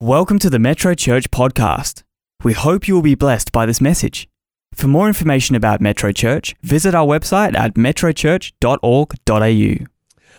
Welcome to the Metro Church podcast. We hope you will be blessed by this message. For more information about Metro Church, visit our website at metrochurch.org.au.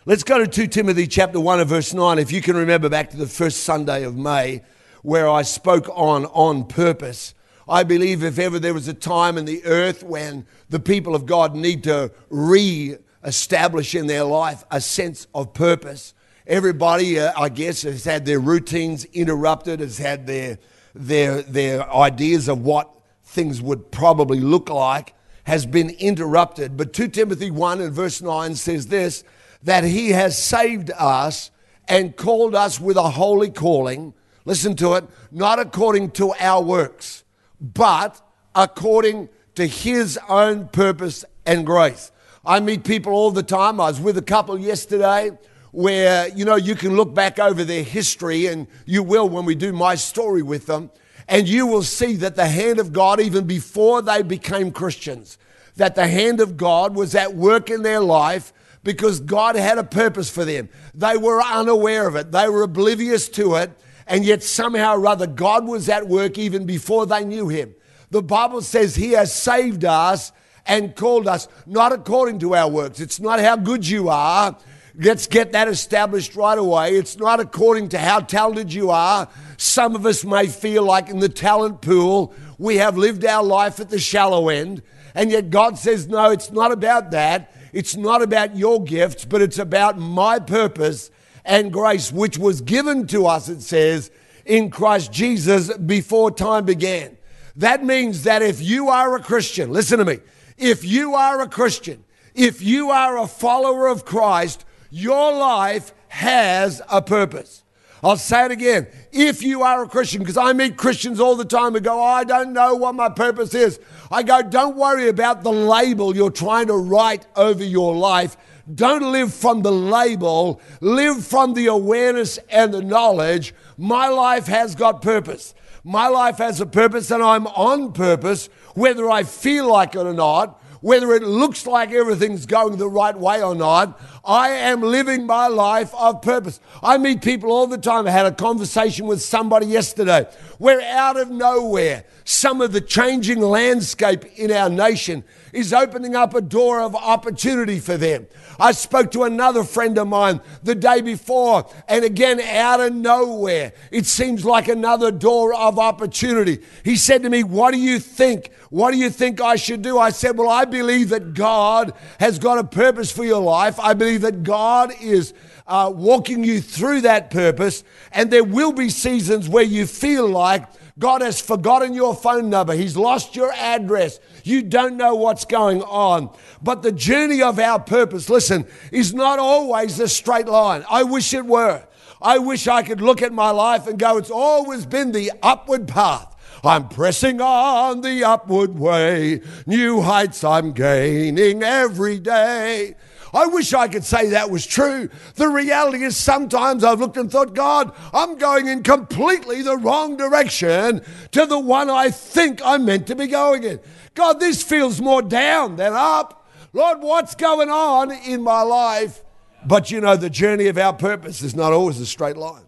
Let's go to 2 Timothy chapter 1 and verse 9. If you can remember back to the first Sunday of May where I spoke on on purpose. I believe if ever there was a time in the earth when the people of God need to re-establish in their life a sense of purpose, everybody, uh, I guess, has had their routines interrupted, has had their, their, their ideas of what things would probably look like, has been interrupted. But 2 Timothy 1 and verse 9 says this that he has saved us and called us with a holy calling. Listen to it, not according to our works, but according to his own purpose and grace. I meet people all the time. I was with a couple yesterday where, you know, you can look back over their history, and you will when we do my story with them, and you will see that the hand of God, even before they became Christians, that the hand of God was at work in their life because God had a purpose for them. They were unaware of it, they were oblivious to it, and yet somehow or other, God was at work even before they knew Him. The Bible says He has saved us and called us not according to our works. It's not how good you are. Let's get that established right away. It's not according to how talented you are. Some of us may feel like in the talent pool, we have lived our life at the shallow end. And yet God says, no, it's not about that. It's not about your gifts, but it's about my purpose and grace, which was given to us, it says, in Christ Jesus before time began. That means that if you are a Christian, listen to me, if you are a Christian, if you are a follower of Christ, your life has a purpose. I'll say it again. If you are a Christian, because I meet Christians all the time who go, oh, I don't know what my purpose is. I go, don't worry about the label you're trying to write over your life. Don't live from the label, live from the awareness and the knowledge. My life has got purpose. My life has a purpose, and I'm on purpose, whether I feel like it or not whether it looks like everything's going the right way or not. I am living my life of purpose. I meet people all the time. I had a conversation with somebody yesterday We're out of nowhere, some of the changing landscape in our nation is opening up a door of opportunity for them. I spoke to another friend of mine the day before, and again, out of nowhere, it seems like another door of opportunity. He said to me, What do you think? What do you think I should do? I said, Well, I believe that God has got a purpose for your life. I believe that God is uh, walking you through that purpose, and there will be seasons where you feel like God has forgotten your phone number. He's lost your address. You don't know what's going on. But the journey of our purpose, listen, is not always a straight line. I wish it were. I wish I could look at my life and go, it's always been the upward path. I'm pressing on the upward way. New heights I'm gaining every day. I wish I could say that was true. The reality is sometimes I've looked and thought, God, I'm going in completely the wrong direction to the one I think I'm meant to be going in. God, this feels more down than up. Lord, what's going on in my life? But you know, the journey of our purpose is not always a straight line.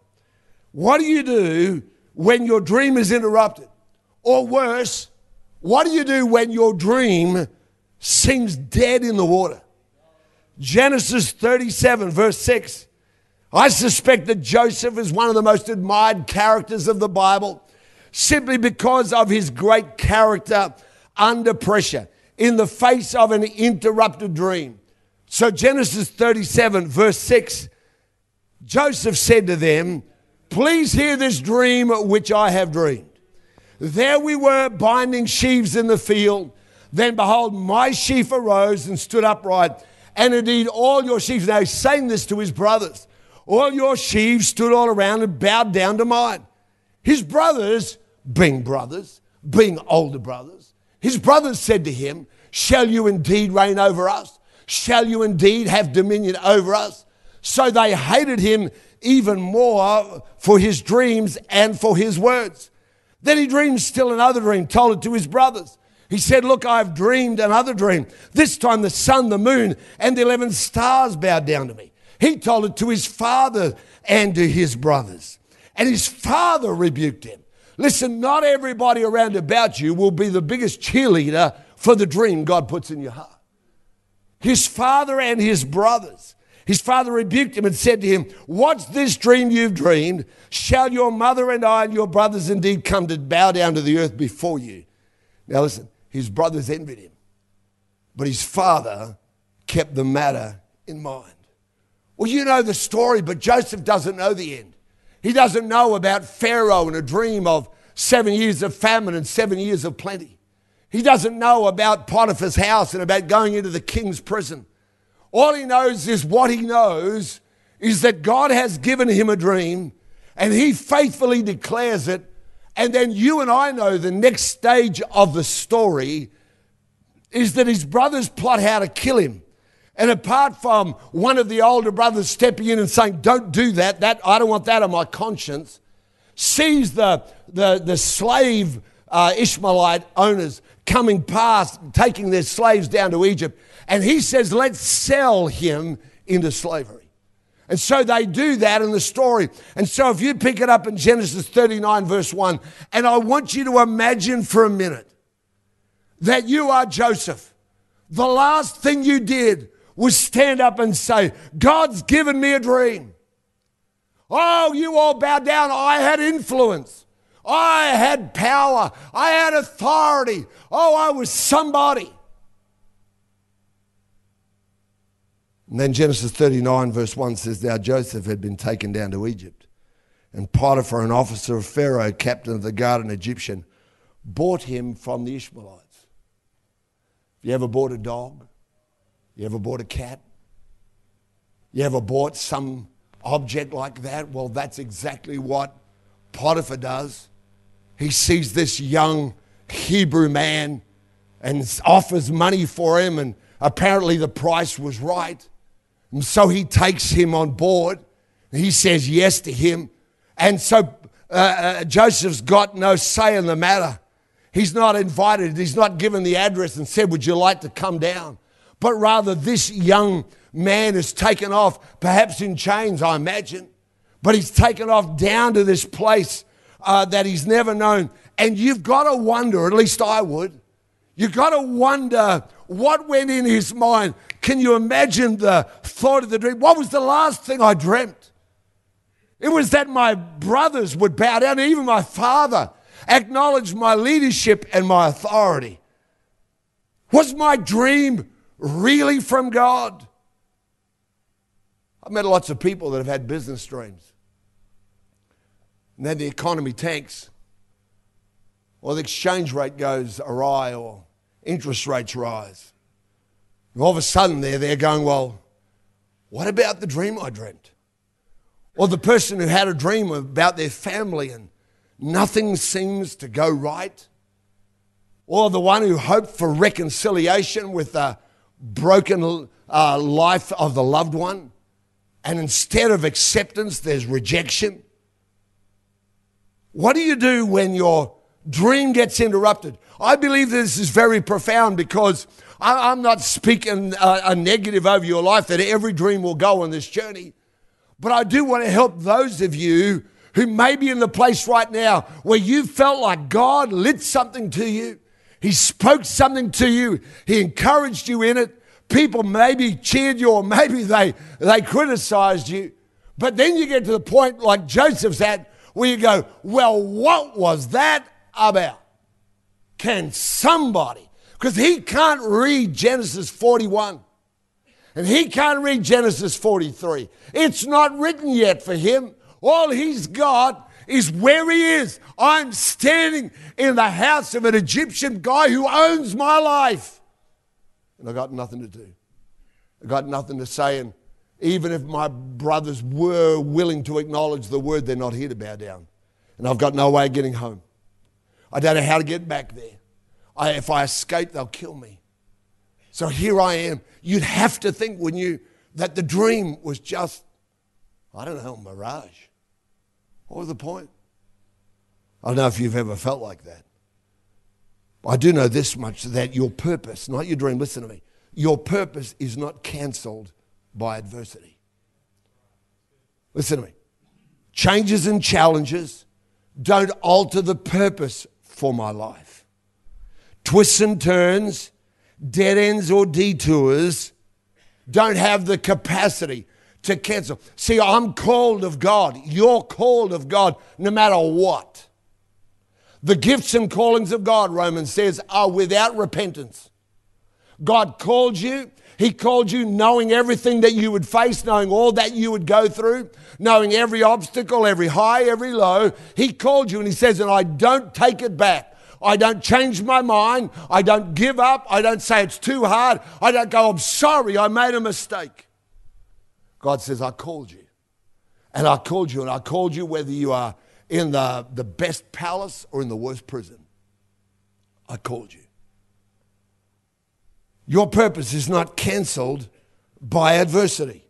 What do you do when your dream is interrupted? Or worse, what do you do when your dream seems dead in the water? Genesis 37, verse 6. I suspect that Joseph is one of the most admired characters of the Bible simply because of his great character under pressure in the face of an interrupted dream. So, Genesis 37, verse 6 Joseph said to them, Please hear this dream which I have dreamed. There we were binding sheaves in the field. Then behold, my sheaf arose and stood upright and indeed all your sheaves. Now he's saying this to his brothers. All your sheaves stood all around and bowed down to mine. His brothers, being brothers, being older brothers, his brothers said to him, Shall you indeed reign over us? Shall you indeed have dominion over us? So they hated him even more for his dreams and for his words. Then he dreamed still another dream, told it to his brothers. He said, Look, I've dreamed another dream. This time the sun, the moon, and the 11 stars bowed down to me. He told it to his father and to his brothers. And his father rebuked him. Listen, not everybody around about you will be the biggest cheerleader for the dream God puts in your heart. His father and his brothers. His father rebuked him and said to him, What's this dream you've dreamed? Shall your mother and I and your brothers indeed come to bow down to the earth before you? Now listen, his brothers envied him, but his father kept the matter in mind. Well, you know the story, but Joseph doesn't know the end. He doesn't know about Pharaoh and a dream of seven years of famine and seven years of plenty. He doesn't know about Potiphar's house and about going into the king's prison. All he knows is what he knows is that God has given him a dream and he faithfully declares it. And then you and I know the next stage of the story is that his brothers plot how to kill him. And apart from one of the older brothers stepping in and saying, Don't do that, that I don't want that on my conscience, sees the, the, the slave uh, Ishmaelite owners coming past, taking their slaves down to Egypt. And he says, Let's sell him into slavery. And so they do that in the story. And so if you pick it up in Genesis 39, verse 1, and I want you to imagine for a minute that you are Joseph. The last thing you did was stand up and say, God's given me a dream. Oh, you all bowed down. I had influence. I had power. I had authority. Oh, I was somebody. And then Genesis 39, verse 1 says, Now Joseph had been taken down to Egypt, and Potiphar, an officer of Pharaoh, captain of the guard, an Egyptian, bought him from the Ishmaelites. You ever bought a dog? You ever bought a cat? You ever bought some object like that? Well, that's exactly what Potiphar does. He sees this young Hebrew man and offers money for him, and apparently the price was right. And so he takes him on board. He says yes to him. And so uh, uh, Joseph's got no say in the matter. He's not invited, he's not given the address and said, Would you like to come down? but rather this young man is taken off, perhaps in chains, I imagine, but he's taken off down to this place uh, that he's never known. And you've got to wonder, at least I would, you've got to wonder what went in his mind. Can you imagine the thought of the dream? What was the last thing I dreamt? It was that my brothers would bow down, even my father acknowledged my leadership and my authority. Was my dream really from God? I've met lots of people that have had business dreams. And then the economy tanks, or the exchange rate goes awry, or interest rates rise. And all of a sudden, they're there going, Well, what about the dream I dreamt? Or the person who had a dream about their family and nothing seems to go right? Or the one who hoped for reconciliation with a broken uh, life of the loved one, and instead of acceptance, there's rejection. What do you do when your dream gets interrupted? I believe this is very profound because I, am not speaking a, a negative over your life that every dream will go on this journey. But I do want to help those of you who may be in the place right now where you felt like God lit something to you he spoke something to you. He encouraged you in it. People maybe cheered you or maybe they, they criticized you. But then you get to the point like Joseph's at where you go, well, what was that about? Can somebody, because he can't read Genesis 41 and he can't read Genesis 43. It's not written yet for him. All he's got is where he is. I'm standing in the house of an Egyptian guy who owns my life. And I got nothing to do. I got nothing to say. And even if my brothers were willing to acknowledge the word, they're not here to bow down. And I've got no way of getting home. I don't know how to get back there. I, if I escape, they'll kill me. So here I am. You'd have to think, when you, that the dream was just, I don't know, mirage. What was the point? I don't know if you've ever felt like that. I do know this much that your purpose, not your dream, listen to me, your purpose is not cancelled by adversity. Listen to me. changes and challenges don't alter the purpose for my life. Twists and turns, dead ends or detours don't have the capacity to cancel. See, I'm called of God. You're called of God no matter what. The gifts and callings of God, Romans says, are without repentance. God called you. He called you knowing everything that you would face, knowing all that you would go through, knowing every obstacle, every high, every low. He called you and He says, and I don't take it back. I don't change my mind. I don't give up. I don't say it's too hard. I don't go, I'm sorry, I made a mistake. God says, I called you. And I called you, and I called you whether you are in the, the best palace or in the worst prison. I called you. Your purpose is not cancelled by adversity.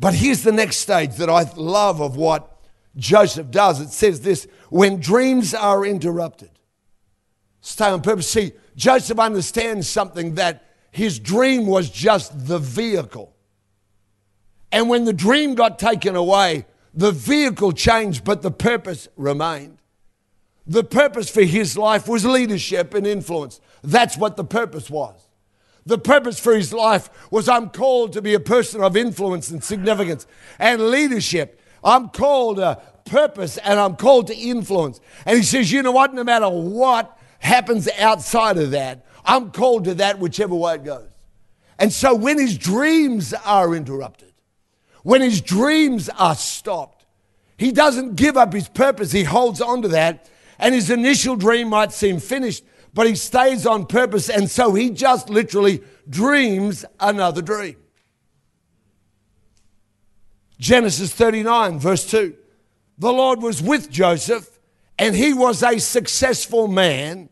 But here's the next stage that I love of what Joseph does. It says this when dreams are interrupted, stay on purpose. See, Joseph understands something that his dream was just the vehicle. And when the dream got taken away, the vehicle changed, but the purpose remained. The purpose for his life was leadership and influence. That's what the purpose was. The purpose for his life was I'm called to be a person of influence and significance and leadership. I'm called a purpose and I'm called to influence. And he says, you know what? No matter what happens outside of that, I'm called to that whichever way it goes. And so when his dreams are interrupted, when his dreams are stopped, he doesn't give up his purpose. He holds on to that. And his initial dream might seem finished, but he stays on purpose. And so he just literally dreams another dream. Genesis 39, verse 2. The Lord was with Joseph, and he was a successful man,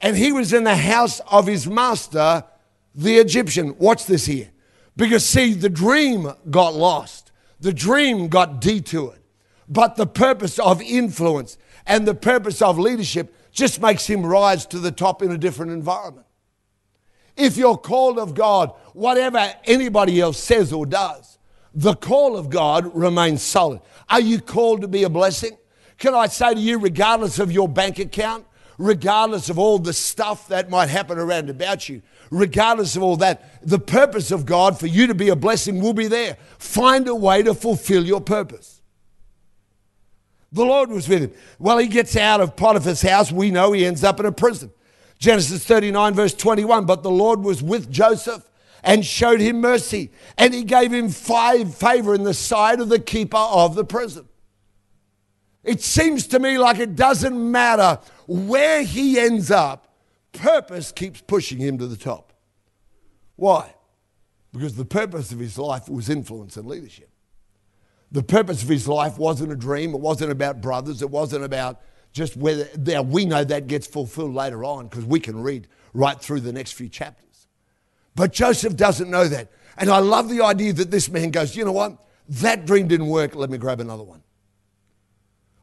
and he was in the house of his master, the Egyptian. Watch this here. Because, see, the dream got lost, the dream got detoured, but the purpose of influence and the purpose of leadership just makes him rise to the top in a different environment. If you're called of God, whatever anybody else says or does, the call of God remains solid. Are you called to be a blessing? Can I say to you, regardless of your bank account, regardless of all the stuff that might happen around about you, regardless of all that, the purpose of God for you to be a blessing will be there. Find a way to fulfill your purpose. The Lord was with him. Well, he gets out of Potiphar's house. We know he ends up in a prison. Genesis 39, verse 21. But the Lord was with Joseph and showed him mercy, and he gave him five favor in the sight of the keeper of the prison. It seems to me like it doesn't matter where he ends up, purpose keeps pushing him to the top. Why? Because the purpose of his life was influence and leadership. The purpose of his life wasn't a dream, it wasn't about brothers, it wasn't about just whether now we know that gets fulfilled later on because we can read right through the next few chapters. But Joseph doesn't know that. And I love the idea that this man goes, you know what? That dream didn't work. Let me grab another one.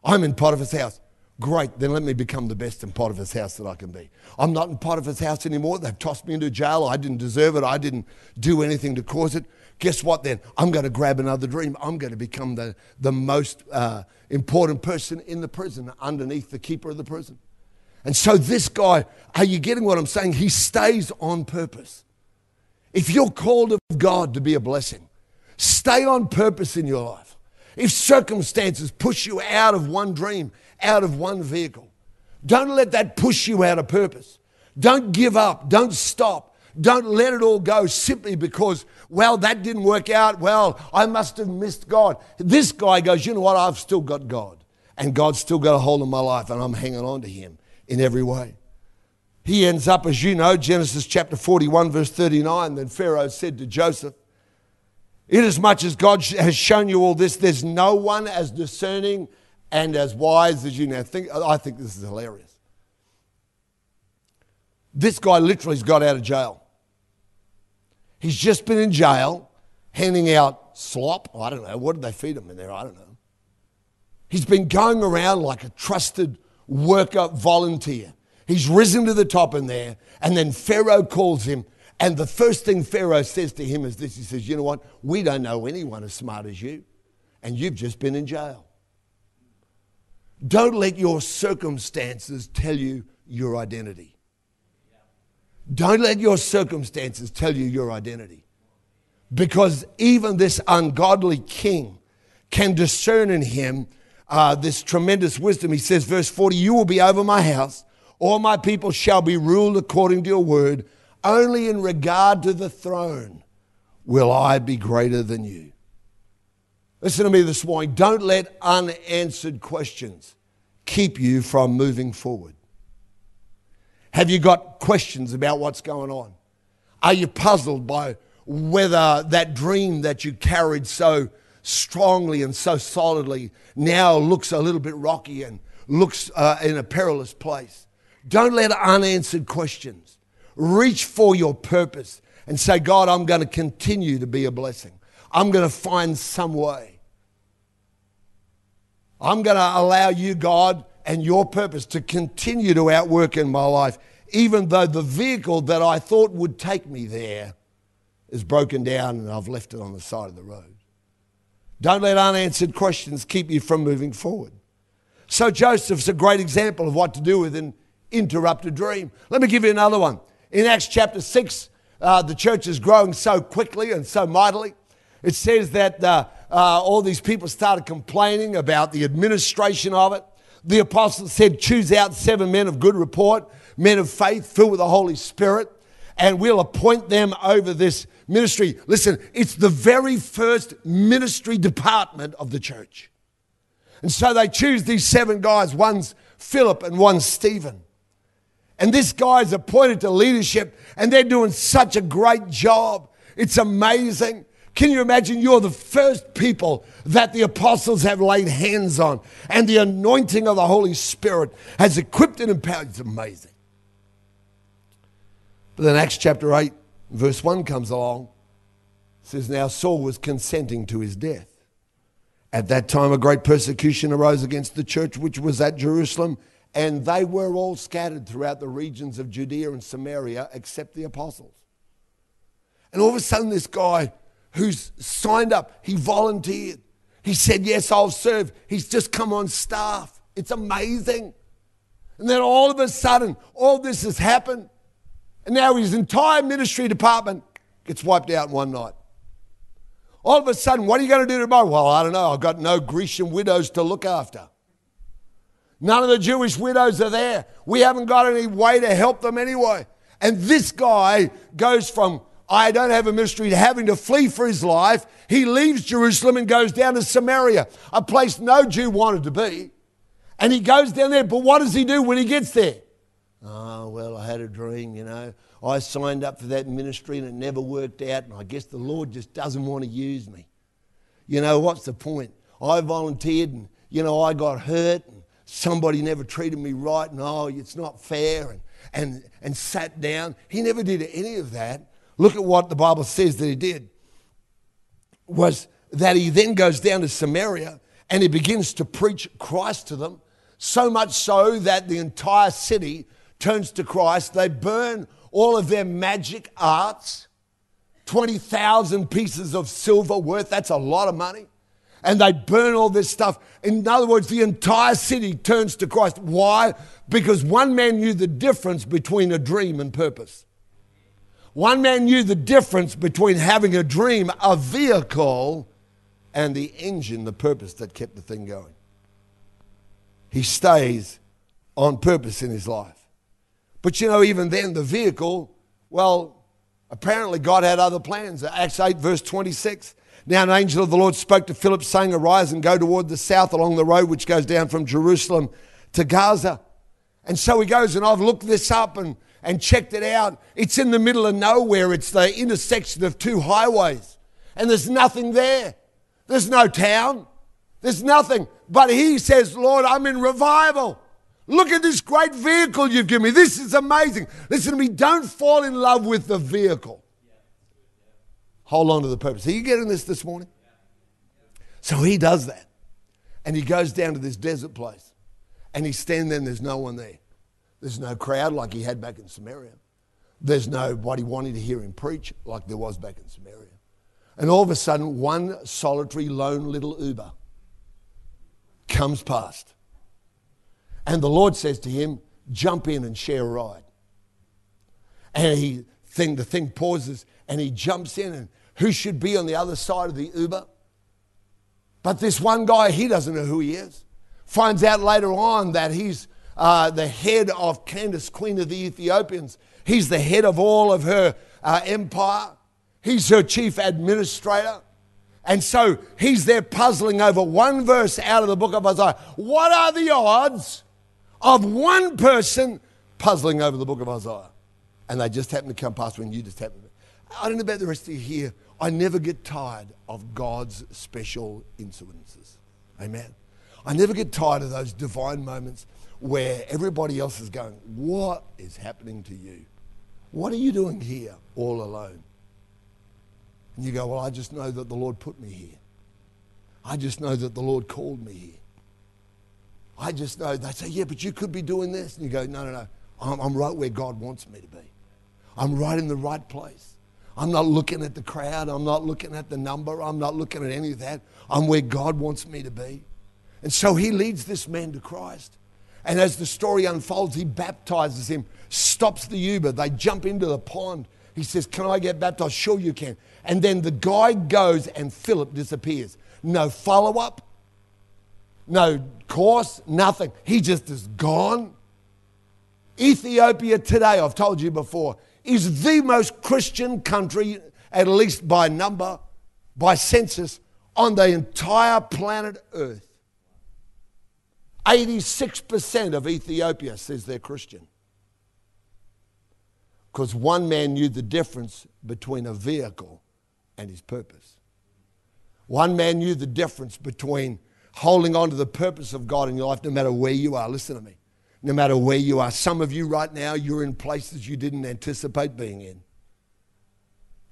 I'm in Potiphar's house. Great, then let me become the best in Potiphar's house that I can be. I'm not in Potiphar's house anymore. They've tossed me into jail. I didn't deserve it. I didn't do anything to cause it. Guess what then? I'm going to grab another dream. I'm going to become the, the most uh, important person in the prison underneath the keeper of the prison. And so, this guy, are you getting what I'm saying? He stays on purpose. If you're called of God to be a blessing, stay on purpose in your life. If circumstances push you out of one dream, out of one vehicle. Don't let that push you out of purpose. Don't give up. Don't stop. Don't let it all go simply because, well, that didn't work out. Well, I must have missed God. This guy goes, you know what? I've still got God. And God's still got a hold of my life, and I'm hanging on to Him in every way. He ends up, as you know, Genesis chapter 41, verse 39. Then Pharaoh said to Joseph, Inasmuch as God has shown you all this, there's no one as discerning and as wise as you now think. I think this is hilarious. This guy literally has got out of jail. He's just been in jail handing out slop. I don't know. What did they feed him in there? I don't know. He's been going around like a trusted worker volunteer. He's risen to the top in there, and then Pharaoh calls him. And the first thing Pharaoh says to him is this He says, You know what? We don't know anyone as smart as you, and you've just been in jail. Don't let your circumstances tell you your identity. Don't let your circumstances tell you your identity. Because even this ungodly king can discern in him uh, this tremendous wisdom. He says, verse 40, You will be over my house, all my people shall be ruled according to your word. Only in regard to the throne will I be greater than you. Listen to me this morning. Don't let unanswered questions keep you from moving forward. Have you got questions about what's going on? Are you puzzled by whether that dream that you carried so strongly and so solidly now looks a little bit rocky and looks uh, in a perilous place? Don't let unanswered questions reach for your purpose and say, God, I'm going to continue to be a blessing. I'm going to find some way. I'm going to allow you, God, and your purpose to continue to outwork in my life, even though the vehicle that I thought would take me there is broken down and I've left it on the side of the road. Don't let unanswered questions keep you from moving forward. So, Joseph's a great example of what to do with an interrupted dream. Let me give you another one. In Acts chapter 6, uh, the church is growing so quickly and so mightily. It says that uh, uh, all these people started complaining about the administration of it. The apostles said, Choose out seven men of good report, men of faith, filled with the Holy Spirit, and we'll appoint them over this ministry. Listen, it's the very first ministry department of the church. And so they choose these seven guys one's Philip and one's Stephen. And this guy is appointed to leadership, and they're doing such a great job. It's amazing. Can you imagine you're the first people that the apostles have laid hands on, and the anointing of the Holy Spirit has equipped and empowered? It's amazing. But then Acts chapter 8, verse 1 comes along. Says, Now Saul was consenting to his death. At that time, a great persecution arose against the church which was at Jerusalem and they were all scattered throughout the regions of Judea and Samaria except the apostles. And all of a sudden, this guy who's signed up, he volunteered. He said, Yes, I'll serve. He's just come on staff. It's amazing. And then all of a sudden, all this has happened. And now his entire ministry department gets wiped out in one night. All of a sudden, what are you going to do tomorrow? Well, I don't know. I've got no Grecian widows to look after. None of the Jewish widows are there. We haven't got any way to help them anyway. And this guy goes from, I don't have a ministry, to having to flee for his life. He leaves Jerusalem and goes down to Samaria, a place no Jew wanted to be. And he goes down there, but what does he do when he gets there? Oh, well, I had a dream, you know. I signed up for that ministry and it never worked out, and I guess the Lord just doesn't want to use me. You know, what's the point? I volunteered and, you know, I got hurt and somebody never treated me right and oh, it's not fair and, and, and sat down. He never did any of that. Look at what the Bible says that he did. Was that he then goes down to Samaria and he begins to preach Christ to them, so much so that the entire city turns to Christ. They burn all of their magic arts, 20,000 pieces of silver worth, that's a lot of money and they burn all this stuff. In other words, the entire city turns to Christ. Why? Because one man knew the difference between a dream and purpose. One man knew the difference between having a dream, a vehicle, and the engine, the purpose that kept the thing going. He stays on purpose in his life. But you know, even then, the vehicle, well, apparently God had other plans. Acts 8, verse 26. Now, an angel of the Lord spoke to Philip, saying, Arise and go toward the south along the road which goes down from Jerusalem to Gaza. And so he goes, and I've looked this up and, and checked it out. It's in the middle of nowhere, it's the intersection of two highways. And there's nothing there. There's no town, there's nothing. But he says, Lord, I'm in revival. Look at this great vehicle you've given me. This is amazing. Listen to me, don't fall in love with the vehicle. Hold on to the purpose. Are you getting this this morning? So he does that. And he goes down to this desert place. And he's standing there and there's no one there. There's no crowd like he had back in Samaria. There's nobody wanting to hear him preach like there was back in Samaria. And all of a sudden, one solitary, lone little Uber comes past. And the Lord says to him, Jump in and share a ride. And he thing, the thing pauses and he jumps in and who should be on the other side of the Uber? But this one guy, he doesn't know who he is. Finds out later on that he's uh, the head of Candace, Queen of the Ethiopians. He's the head of all of her uh, empire. He's her chief administrator. And so he's there puzzling over one verse out of the book of Isaiah. What are the odds of one person puzzling over the book of Isaiah? And they just happen to come past when you just happen to. I don't know about the rest of you here. I never get tired of God's special incidences. Amen. I never get tired of those divine moments where everybody else is going, What is happening to you? What are you doing here all alone? And you go, Well, I just know that the Lord put me here. I just know that the Lord called me here. I just know. They say, Yeah, but you could be doing this. And you go, No, no, no. I'm, I'm right where God wants me to be. I'm right in the right place. I'm not looking at the crowd. I'm not looking at the number. I'm not looking at any of that. I'm where God wants me to be. And so he leads this man to Christ. And as the story unfolds, he baptizes him, stops the Uber. They jump into the pond. He says, Can I get baptized? Sure, you can. And then the guy goes and Philip disappears. No follow up, no course, nothing. He just is gone. Ethiopia today, I've told you before, is the most Christian country, at least by number, by census, on the entire planet Earth. 86% of Ethiopia says they're Christian. Because one man knew the difference between a vehicle and his purpose. One man knew the difference between holding on to the purpose of God in your life no matter where you are. Listen to me no matter where you are. Some of you right now, you're in places you didn't anticipate being in.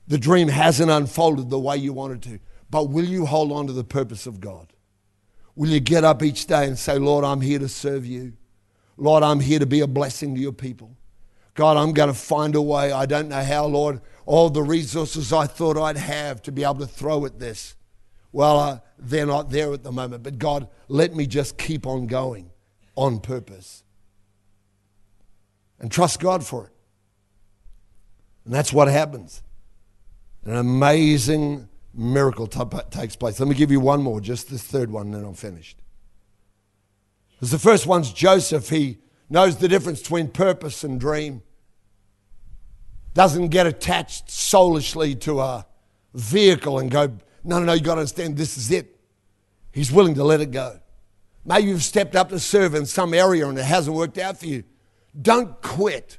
The dream hasn't unfolded the way you wanted to, but will you hold on to the purpose of God? Will you get up each day and say, Lord, I'm here to serve you? Lord, I'm here to be a blessing to your people. God, I'm going to find a way. I don't know how, Lord, all the resources I thought I'd have to be able to throw at this. Well, uh, they're not there at the moment. But God, let me just keep on going on purpose and trust God for it. And that's what happens. An amazing miracle t- takes place. Let me give you one more, just this third one, and then I'm finished. Because the first one's Joseph. He knows the difference between purpose and dream. Doesn't get attached soulishly to a vehicle and go, no, no, no, you got to understand this is it. He's willing to let it go. Maybe you've stepped up to serve in some area and it hasn't worked out for you. Don't quit.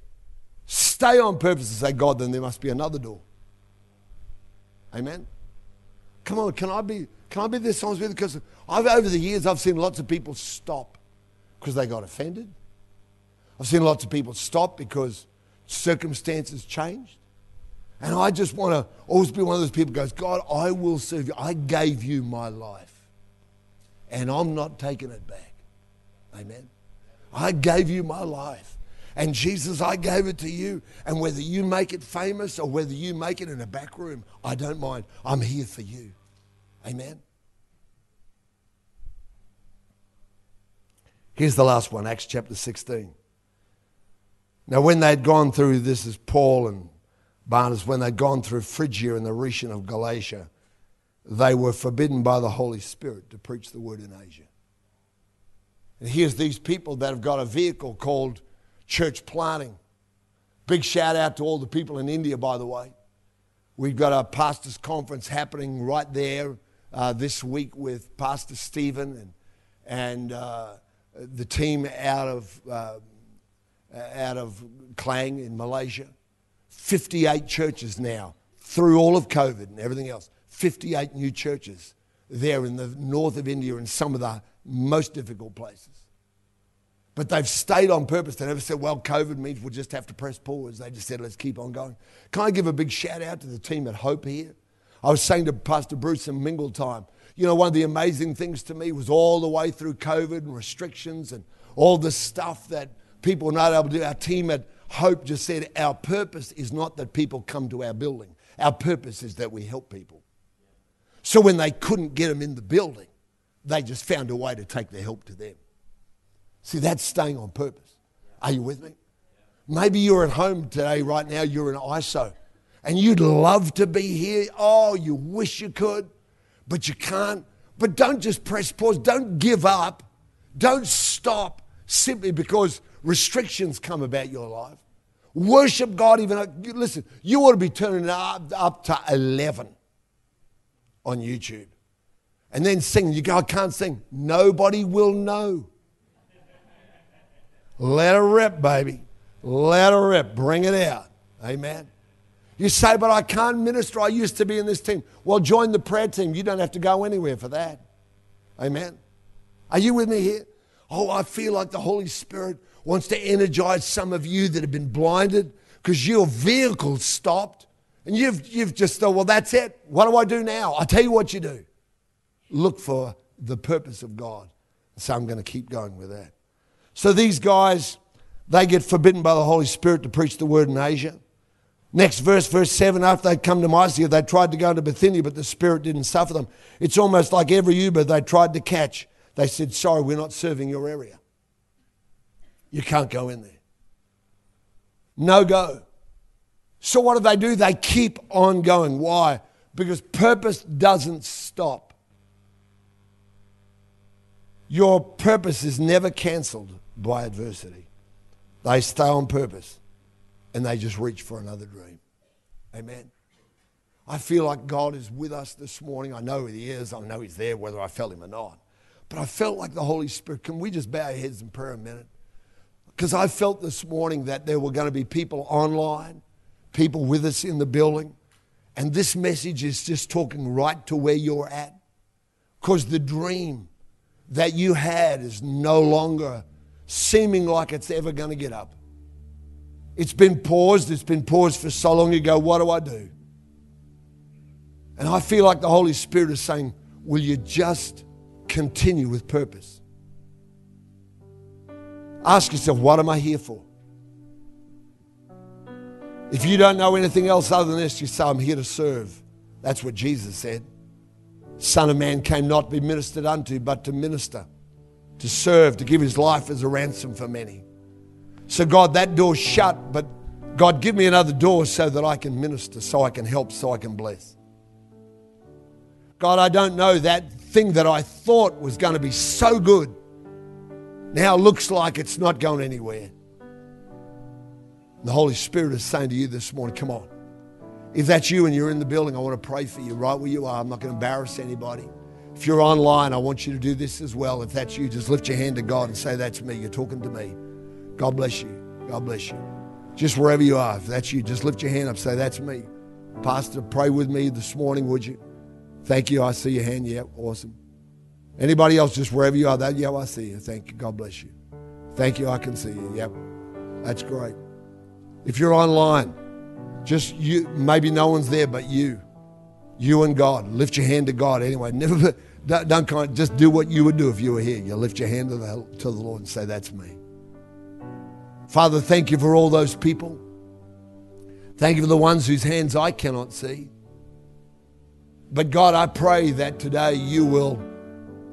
Stay on purpose and say, God, then there must be another door. Amen. Come on, can I be can I be this honest with you? Because I've, over the years I've seen lots of people stop because they got offended. I've seen lots of people stop because circumstances changed. And I just want to always be one of those people goes, God, I will serve you. I gave you my life. And I'm not taking it back. Amen. I gave you my life. And Jesus, I gave it to you. And whether you make it famous or whether you make it in a back room, I don't mind. I'm here for you. Amen. Here's the last one, Acts chapter 16. Now, when they'd gone through, this is Paul and Barnabas, when they'd gone through Phrygia and the region of Galatia, they were forbidden by the Holy Spirit to preach the word in Asia. And here's these people that have got a vehicle called church planting. Big shout out to all the people in India, by the way. We've got a pastors' conference happening right there uh, this week with Pastor Stephen and, and uh, the team out of, uh, out of Klang in Malaysia. 58 churches now through all of COVID and everything else. 58 new churches there in the north of India in some of the most difficult places. But they've stayed on purpose. They never said, well, COVID means we'll just have to press pause. They just said, let's keep on going. Can I give a big shout out to the team at Hope here? I was saying to Pastor Bruce in Mingle time, you know, one of the amazing things to me was all the way through COVID and restrictions and all the stuff that people were not able to do. Our team at Hope just said, our purpose is not that people come to our building. Our purpose is that we help people. So when they couldn't get them in the building, they just found a way to take their help to them. See, that's staying on purpose. Are you with me? Maybe you're at home today, right now, you're in ISO, and you'd love to be here. Oh, you wish you could, but you can't. But don't just press pause. Don't give up. Don't stop simply because restrictions come about your life. Worship God even. Listen, you ought to be turning up, up to 11 on YouTube. And then sing. You go, I can't sing. Nobody will know. Let her rip, baby. Let her rip. Bring it out. Amen. You say, but I can't minister. I used to be in this team. Well, join the prayer team. You don't have to go anywhere for that. Amen. Are you with me here? Oh, I feel like the Holy Spirit wants to energize some of you that have been blinded because your vehicle stopped and you've, you've just thought, well, that's it. What do I do now? i tell you what you do look for the purpose of God. So I'm going to keep going with that. So these guys, they get forbidden by the Holy Spirit to preach the word in Asia. Next verse, verse 7 after they'd come to Mysia, they tried to go to Bithynia, but the Spirit didn't suffer them. It's almost like every Uber they tried to catch, they said, Sorry, we're not serving your area. You can't go in there. No go. So what do they do? They keep on going. Why? Because purpose doesn't stop. Your purpose is never cancelled by adversity. They stay on purpose and they just reach for another dream. Amen. I feel like God is with us this morning. I know He is. I know He's there whether I felt Him or not. But I felt like the Holy Spirit. Can we just bow our heads in prayer a minute? Because I felt this morning that there were going to be people online, people with us in the building. And this message is just talking right to where you're at. Because the dream that you had is no longer seeming like it's ever going to get up. It's been paused. It's been paused for so long. You go, what do I do? And I feel like the Holy Spirit is saying, will you just continue with purpose? Ask yourself, what am I here for? If you don't know anything else other than this, you say, I'm here to serve. That's what Jesus said. Son of Man came not to be ministered unto, but to minister, to serve, to give his life as a ransom for many. So, God, that door's shut, but God, give me another door so that I can minister, so I can help, so I can bless. God, I don't know that thing that I thought was going to be so good now looks like it's not going anywhere. The Holy Spirit is saying to you this morning, come on. If that's you and you're in the building, I want to pray for you right where you are. I'm not going to embarrass anybody. If you're online, I want you to do this as well. If that's you, just lift your hand to God and say, That's me. You're talking to me. God bless you. God bless you. Just wherever you are, if that's you, just lift your hand up. Say, That's me. Pastor, pray with me this morning, would you? Thank you. I see your hand. Yeah, awesome. Anybody else, just wherever you are, that, yeah, I see you. Thank you. God bless you. Thank you. I can see you. Yep. That's great. If you're online, just you, maybe no one's there but you. You and God. Lift your hand to God anyway. Never, don't, just do what you would do if you were here. You lift your hand to the, to the Lord and say, That's me. Father, thank you for all those people. Thank you for the ones whose hands I cannot see. But God, I pray that today you will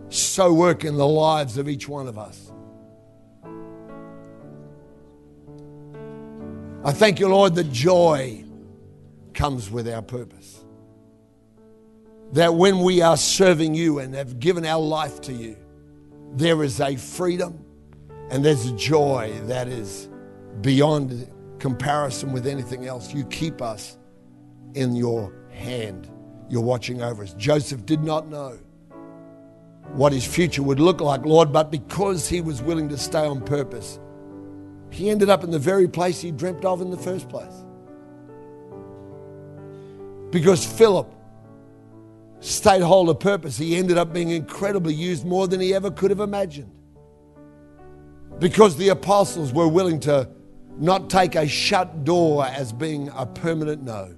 so work in the lives of each one of us. I thank you, Lord, that joy comes with our purpose. That when we are serving you and have given our life to you, there is a freedom and there's a joy that is beyond comparison with anything else. You keep us in your hand. You're watching over us. Joseph did not know what his future would look like, Lord, but because he was willing to stay on purpose, he ended up in the very place he dreamt of in the first place. Because Philip stayed hold of purpose, he ended up being incredibly used more than he ever could have imagined. Because the apostles were willing to not take a shut door as being a permanent no.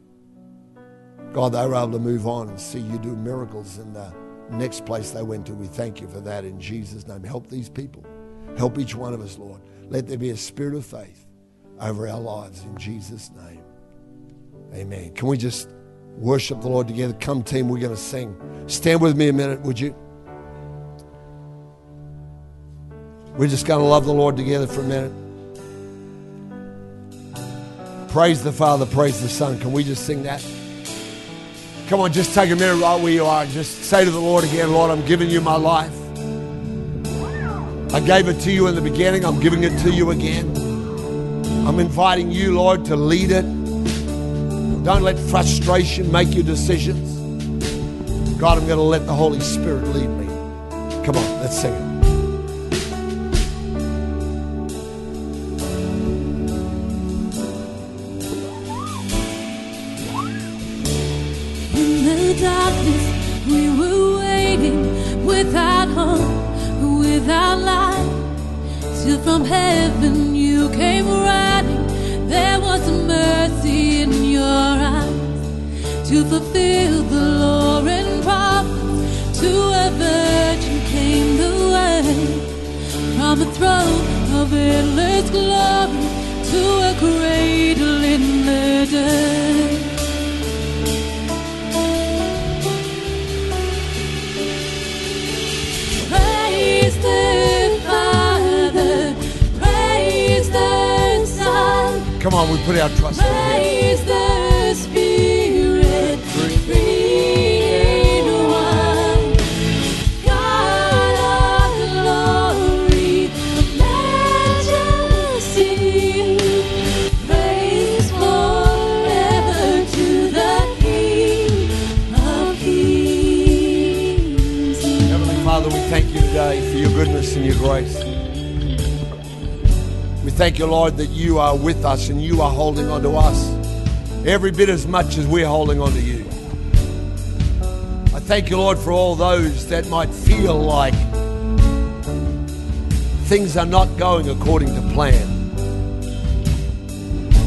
God, they were able to move on and see you do miracles and the next place they went to. We thank you for that in Jesus' name. Help these people. Help each one of us, Lord. Let there be a spirit of faith over our lives in Jesus' name. Amen. Can we just worship the Lord together? Come, team, we're going to sing. Stand with me a minute, would you? We're just going to love the Lord together for a minute. Praise the Father, praise the Son. Can we just sing that? Come on, just take a minute right where you are just say to the Lord again, Lord, I'm giving you my life. I gave it to you in the beginning, I'm giving it to you again. I'm inviting you, Lord, to lead it. Don't let frustration make your decisions. God, I'm going to let the Holy Spirit lead me. Come on, let's sing it. In the darkness, we were waiting without hope, without light. Till from heaven you came riding. There was mercy in your eyes to fulfill the law and promise. To a virgin came the way from the throne of endless glory to a cradle in the dirt. Come on, we put our trust in Him. praise the Spirit, three in one. God of glory, majesty, praise forever to the King of Kings. Heavenly Father, we thank you today for your goodness and your grace. We thank you, Lord, that you are with us and you are holding on to us every bit as much as we're holding on to you. I thank you, Lord, for all those that might feel like things are not going according to plan.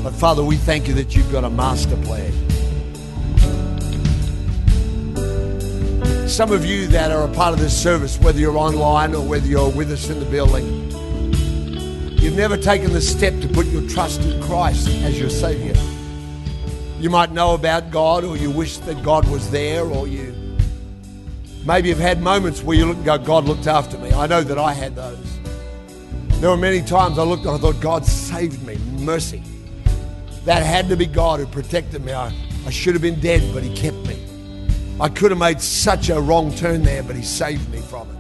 But Father, we thank you that you've got a master plan. Some of you that are a part of this service, whether you're online or whether you're with us in the building, you've never taken the step to put your trust in Christ as your Savior. You might know about God, or you wish that God was there, or you maybe have had moments where you look and go, God looked after me. I know that I had those. There were many times I looked and I thought, God saved me. Mercy. That had to be God who protected me. I, I should have been dead, but He kept me. I could have made such a wrong turn there, but He saved me from it.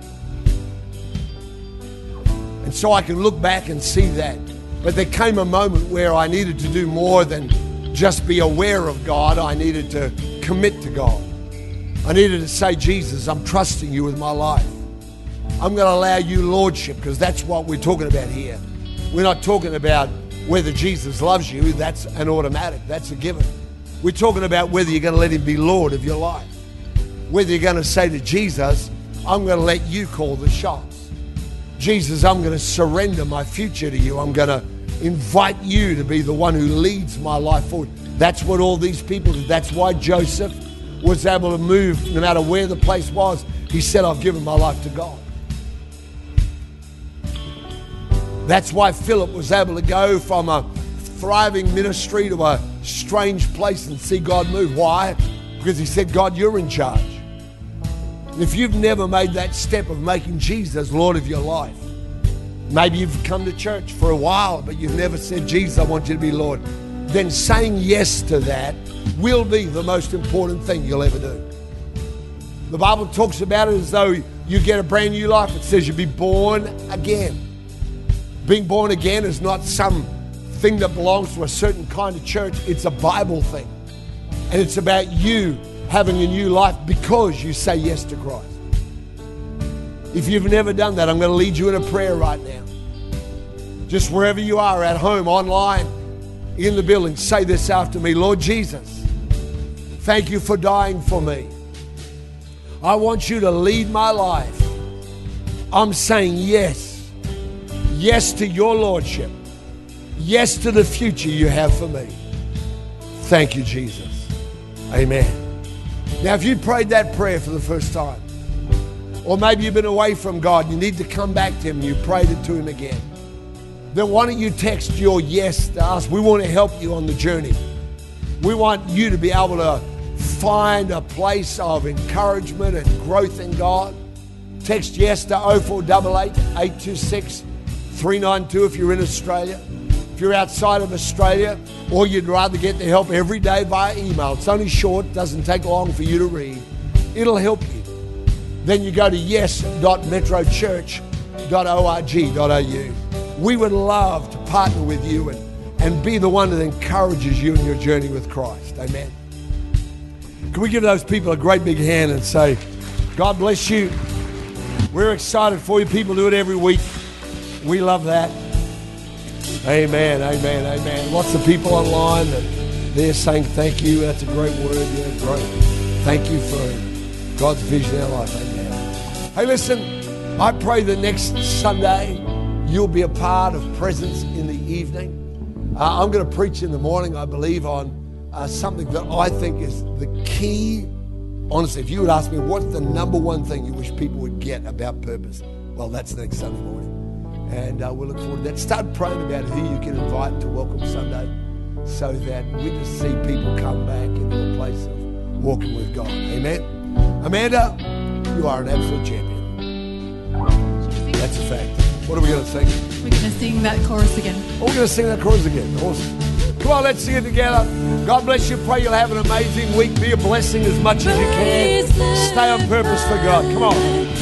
And so I can look back and see that. But there came a moment where I needed to do more than just be aware of God. I needed to commit to God. I needed to say, Jesus, I'm trusting you with my life. I'm going to allow you lordship because that's what we're talking about here. We're not talking about whether Jesus loves you, that's an automatic, that's a given. We're talking about whether you're going to let him be Lord of your life. Whether you're going to say to Jesus, I'm going to let you call the shots. Jesus, I'm going to surrender my future to you. I'm going to invite you to be the one who leads my life forward. That's what all these people did. That's why Joseph was able to move no matter where the place was. He said, I've given my life to God. That's why Philip was able to go from a thriving ministry to a strange place and see God move. Why? Because he said, God, you're in charge. If you've never made that step of making Jesus Lord of your life, maybe you've come to church for a while, but you've never said, Jesus, I want you to be Lord, then saying yes to that will be the most important thing you'll ever do. The Bible talks about it as though you get a brand new life. It says you'll be born again. Being born again is not some thing that belongs to a certain kind of church, it's a Bible thing. And it's about you having a new life because you say yes to Christ. If you've never done that, I'm going to lead you in a prayer right now. Just wherever you are, at home, online, in the building, say this after me Lord Jesus, thank you for dying for me. I want you to lead my life. I'm saying yes. Yes to your Lordship. Yes to the future you have for me. Thank you, Jesus. Amen. Now, if you prayed that prayer for the first time, or maybe you've been away from God, you need to come back to Him and you prayed it to Him again, then why don't you text your yes to us? We want to help you on the journey. We want you to be able to find a place of encouragement and growth in God. Text yes to 0488 826 392 if you're in Australia. If you're outside of Australia, or you'd rather get the help every day via email, it's only short, doesn't take long for you to read. It'll help you. Then you go to yes.metrochurch.org.au. We would love to partner with you and, and be the one that encourages you in your journey with Christ. Amen. Can we give those people a great big hand and say, God bless you? We're excited for you. People do it every week. We love that. Amen, amen, amen. Lots of people online that they're saying thank you. That's a great word. Yeah, great. Thank you for God's vision in our life. Amen. Hey, listen, I pray the next Sunday you'll be a part of presence in the evening. Uh, I'm going to preach in the morning, I believe, on uh, something that I think is the key. Honestly, if you would ask me, what's the number one thing you wish people would get about purpose? Well, that's next Sunday morning. And uh, we'll look forward to that. Start praying about who you can invite to Welcome Sunday so that we just see people come back into a place of walking with God. Amen. Amanda, you are an absolute champion. That's a fact. What are we going to sing? We're going to sing that chorus again. Oh, we're going to sing that chorus again. Awesome. Come on, let's sing it together. God bless you. Pray you'll have an amazing week. Be a blessing as much as you can. Stay on purpose for God. Come on.